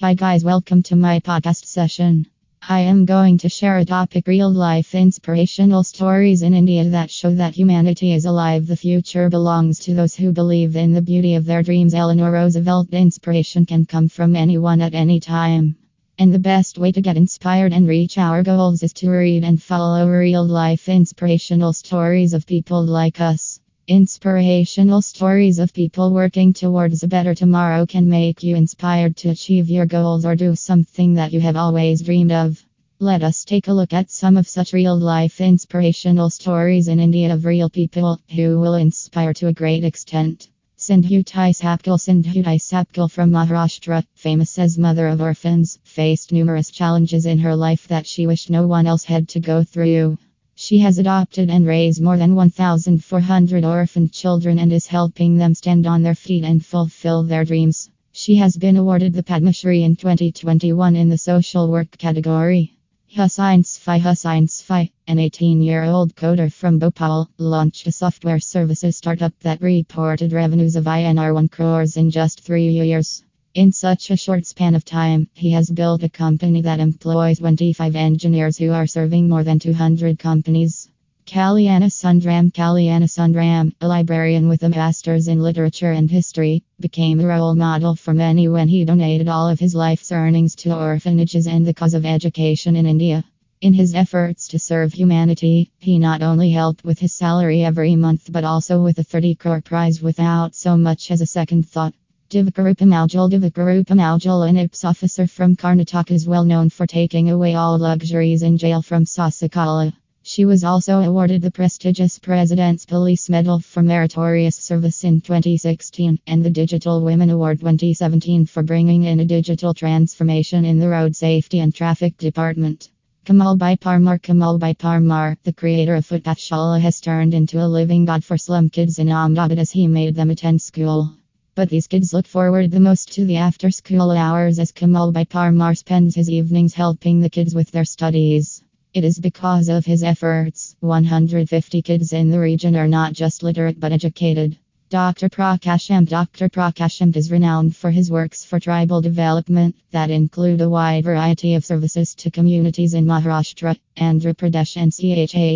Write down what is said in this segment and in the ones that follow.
Hi, guys, welcome to my podcast session. I am going to share a topic real life inspirational stories in India that show that humanity is alive. The future belongs to those who believe in the beauty of their dreams. Eleanor Roosevelt inspiration can come from anyone at any time. And the best way to get inspired and reach our goals is to read and follow real life inspirational stories of people like us. Inspirational stories of people working towards a better tomorrow can make you inspired to achieve your goals or do something that you have always dreamed of. Let us take a look at some of such real life inspirational stories in India of real people who will inspire to a great extent. Sindhutai Sapkal Sindhutai Sapkal from Maharashtra, famous as mother of orphans, faced numerous challenges in her life that she wished no one else had to go through. She has adopted and raised more than 1,400 orphan children and is helping them stand on their feet and fulfill their dreams. She has been awarded the Padma Shri in 2021 in the social work category. Hussain Sfi Hussain Sfi, an 18 year old coder from Bhopal, launched a software services startup that reported revenues of INR 1 crores in just three years. In such a short span of time, he has built a company that employs 25 engineers who are serving more than 200 companies. Kalyana Sundram Kalyana Sundram, a librarian with a master's in literature and history, became a role model for many when he donated all of his life's earnings to orphanages and the cause of education in India. In his efforts to serve humanity, he not only helped with his salary every month but also with a 30 crore prize without so much as a second thought. Divakarupam Aujal Divakarupam Aujal, an IPS officer from Karnataka, is well known for taking away all luxuries in jail from Sasikala. She was also awarded the prestigious President's Police Medal for Meritorious Service in 2016 and the Digital Women Award 2017 for bringing in a digital transformation in the Road Safety and Traffic Department. Kamal Bhai Parmar Kamal Bhai Parmar, the creator of Footpath Shala, has turned into a living god for slum kids in Ahmedabad as he made them attend school. But these kids look forward the most to the after school hours as Kamal Bhai Parmar spends his evenings helping the kids with their studies. It is because of his efforts, 150 kids in the region are not just literate but educated. Dr. Prakasham Dr. Prakasham is renowned for his works for tribal development that include a wide variety of services to communities in Maharashtra, Andhra Pradesh and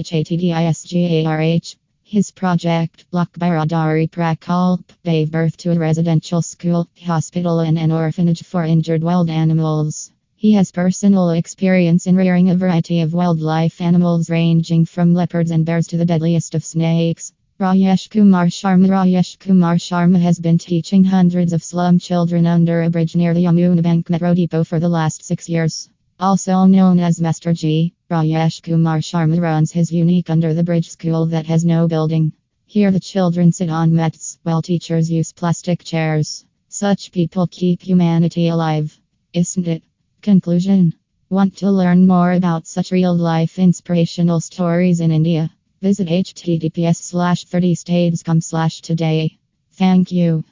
Chhattisgarh. His project, Lok Biradari Prakalp, gave birth to a residential school, hospital, and an orphanage for injured wild animals. He has personal experience in rearing a variety of wildlife animals ranging from leopards and bears to the deadliest of snakes. Rajesh Kumar Sharma Rajesh Kumar Sharma has been teaching hundreds of slum children under a bridge near the Yamuna Bank Metro Depot for the last six years. Also known as Master Ji, Rajesh Kumar Sharma runs his unique under the bridge school that has no building. Here the children sit on mats while teachers use plastic chairs. Such people keep humanity alive. Isn't it? Conclusion Want to learn more about such real life inspirational stories in India? Visit https 30 statescom today. Thank you.